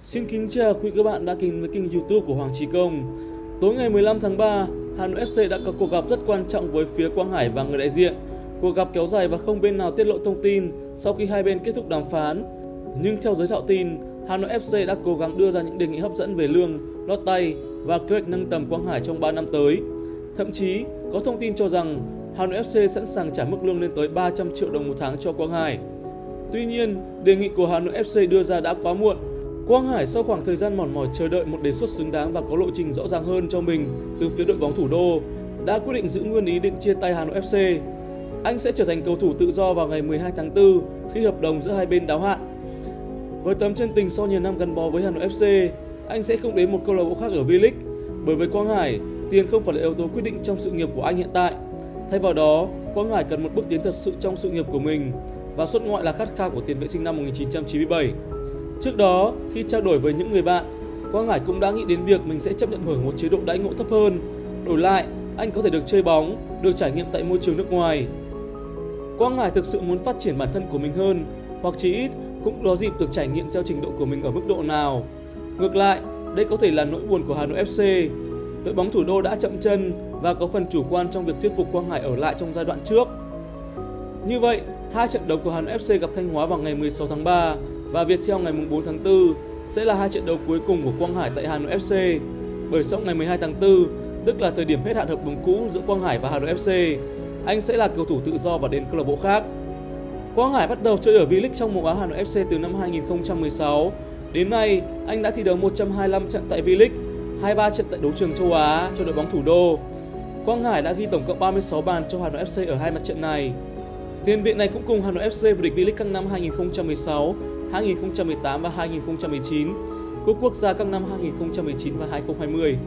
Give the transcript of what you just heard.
Xin kính chào quý các bạn đã kính với kênh youtube của Hoàng Trí Công. Tối ngày 15 tháng 3, Hà Nội FC đã có cuộc gặp rất quan trọng với phía Quang Hải và người đại diện. Cuộc gặp kéo dài và không bên nào tiết lộ thông tin sau khi hai bên kết thúc đàm phán. Nhưng theo giới thạo tin, Hà Nội FC đã cố gắng đưa ra những đề nghị hấp dẫn về lương, lót tay và kế hoạch nâng tầm Quang Hải trong 3 năm tới. Thậm chí, có thông tin cho rằng Hà Nội FC sẵn sàng trả mức lương lên tới 300 triệu đồng một tháng cho Quang Hải. Tuy nhiên, đề nghị của Hà Nội FC đưa ra đã quá muộn. Quang Hải sau khoảng thời gian mòn mỏi chờ đợi một đề xuất xứng đáng và có lộ trình rõ ràng hơn cho mình từ phía đội bóng thủ đô, đã quyết định giữ nguyên ý định chia tay Hà Nội FC. Anh sẽ trở thành cầu thủ tự do vào ngày 12 tháng 4 khi hợp đồng giữa hai bên đáo hạn. Với tấm chân tình sau nhiều năm gắn bó với Hà Nội FC, anh sẽ không đến một câu lạc bộ khác ở V-League. Bởi với Quang Hải, tiền không phải là yếu tố quyết định trong sự nghiệp của anh hiện tại. Thay vào đó, Quang Hải cần một bước tiến thật sự trong sự nghiệp của mình và xuất ngoại là khát khao của tiền vệ sinh năm 1997. Trước đó, khi trao đổi với những người bạn, Quang Hải cũng đã nghĩ đến việc mình sẽ chấp nhận hưởng một chế độ đãi ngộ thấp hơn. Đổi lại, anh có thể được chơi bóng, được trải nghiệm tại môi trường nước ngoài. Quang Hải thực sự muốn phát triển bản thân của mình hơn, hoặc chỉ ít cũng có dịp được trải nghiệm theo trình độ của mình ở mức độ nào. Ngược lại, đây có thể là nỗi buồn của Hà Nội FC. Đội bóng thủ đô đã chậm chân và có phần chủ quan trong việc thuyết phục Quang Hải ở lại trong giai đoạn trước. Như vậy, hai trận đấu của Hà Nội FC gặp Thanh Hóa vào ngày 16 tháng 3 và Viettel ngày 4 tháng 4 sẽ là hai trận đấu cuối cùng của Quang Hải tại Hà Nội FC. Bởi sau ngày 12 tháng 4, tức là thời điểm hết hạn hợp đồng cũ giữa Quang Hải và Hà Nội FC, anh sẽ là cầu thủ tự do và đến câu lạc bộ khác. Quang Hải bắt đầu chơi ở V-League trong mùa áo Hà Nội FC từ năm 2016. Đến nay, anh đã thi đấu 125 trận tại V-League, 23 trận tại đấu trường châu Á cho đội bóng thủ đô. Quang Hải đã ghi tổng cộng 36 bàn cho Hà Nội FC ở hai mặt trận này. Tiền vệ này cũng cùng Hà Nội FC vô địch V-League các năm 2016, 2018 và 2019, cúp quốc gia các năm 2019 và 2020.